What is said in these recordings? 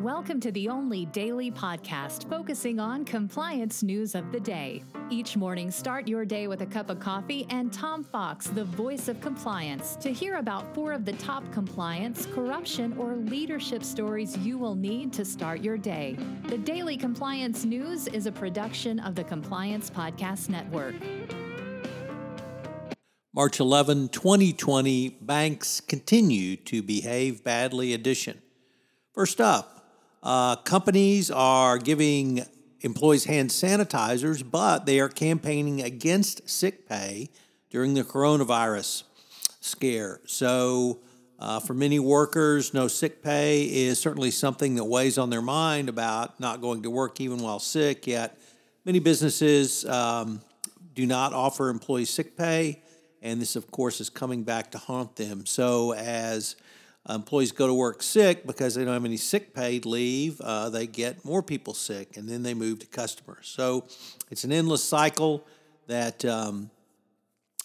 Welcome to the only daily podcast focusing on compliance news of the day. Each morning, start your day with a cup of coffee and Tom Fox, the voice of compliance, to hear about four of the top compliance, corruption, or leadership stories you will need to start your day. The Daily Compliance News is a production of the Compliance Podcast Network. March 11, 2020, banks continue to behave badly edition. First up, uh, companies are giving employees hand sanitizers, but they are campaigning against sick pay during the coronavirus scare. So, uh, for many workers, no sick pay is certainly something that weighs on their mind about not going to work even while sick. Yet, many businesses um, do not offer employees sick pay, and this, of course, is coming back to haunt them. So, as employees go to work sick because they don't have any sick paid leave. Uh, they get more people sick, and then they move to customers. So it's an endless cycle that um,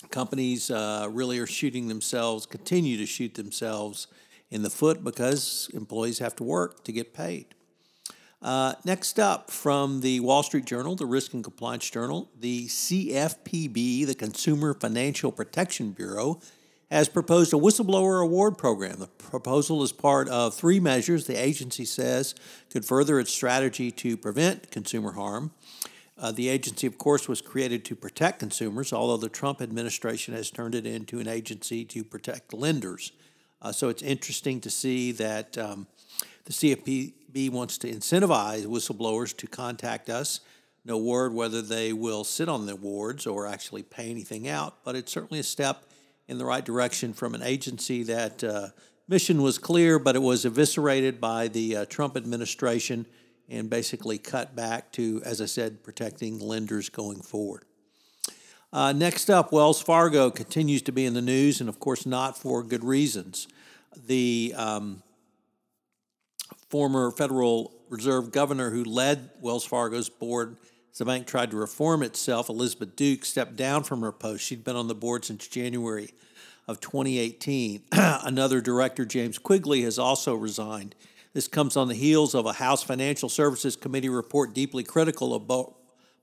companies uh, really are shooting themselves, continue to shoot themselves in the foot because employees have to work to get paid. Uh, next up from the Wall Street Journal, the Risk and Compliance Journal, the CFPB, the Consumer Financial Protection Bureau, has proposed a whistleblower award program. The proposal is part of three measures the agency says could further its strategy to prevent consumer harm. Uh, the agency, of course, was created to protect consumers, although the Trump administration has turned it into an agency to protect lenders. Uh, so it's interesting to see that um, the CFPB wants to incentivize whistleblowers to contact us. No word whether they will sit on the awards or actually pay anything out, but it's certainly a step in the right direction from an agency that uh, mission was clear, but it was eviscerated by the uh, Trump administration and basically cut back to, as I said, protecting lenders going forward. Uh, next up, Wells Fargo continues to be in the news, and of course, not for good reasons. The um, former Federal Reserve governor who led Wells Fargo's board the bank tried to reform itself, Elizabeth Duke stepped down from her post. She'd been on the board since January of 2018. Another director, James Quigley, has also resigned. This comes on the heels of a House Financial Services Committee report deeply critical of bo-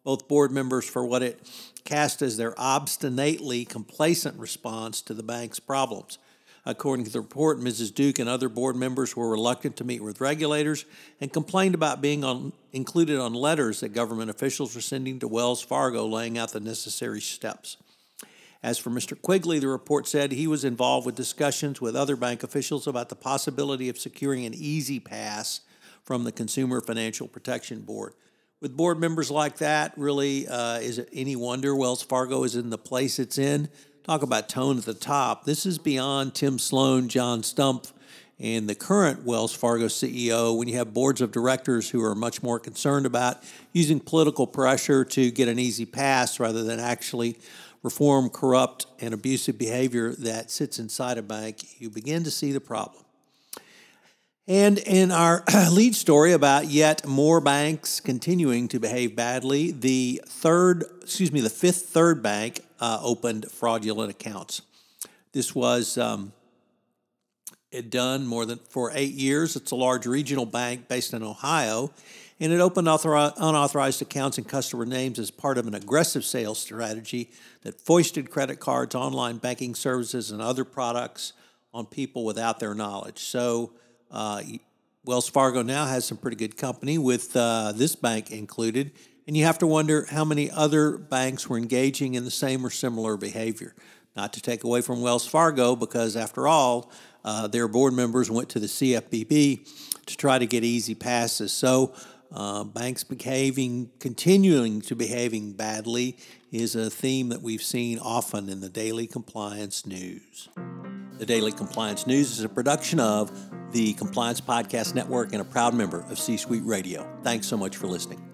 both board members for what it cast as their obstinately complacent response to the bank's problems. According to the report, Mrs. Duke and other board members were reluctant to meet with regulators and complained about being on, included on letters that government officials were sending to Wells Fargo laying out the necessary steps. As for Mr. Quigley, the report said he was involved with discussions with other bank officials about the possibility of securing an easy pass from the Consumer Financial Protection Board. With board members like that, really, uh, is it any wonder Wells Fargo is in the place it's in? Talk about tone at the top. This is beyond Tim Sloan, John Stumpf, and the current Wells Fargo CEO when you have boards of directors who are much more concerned about using political pressure to get an easy pass rather than actually reform corrupt and abusive behavior that sits inside a bank, you begin to see the problem. And in our lead story about yet more banks continuing to behave badly, the third, excuse me, the fifth third bank uh, opened fraudulent accounts. This was um, done more than for eight years. It's a large regional bank based in Ohio, and it opened author- unauthorized accounts and customer names as part of an aggressive sales strategy that foisted credit cards, online banking services, and other products on people without their knowledge. So uh, Wells Fargo now has some pretty good company with uh, this bank included, and you have to wonder how many other banks were engaging in the same or similar behavior. Not to take away from Wells Fargo, because after all, uh, their board members went to the CFPB to try to get easy passes. So, uh, banks behaving, continuing to behaving badly, is a theme that we've seen often in the daily compliance news. The Daily Compliance News is a production of the Compliance Podcast Network and a proud member of C Suite Radio. Thanks so much for listening.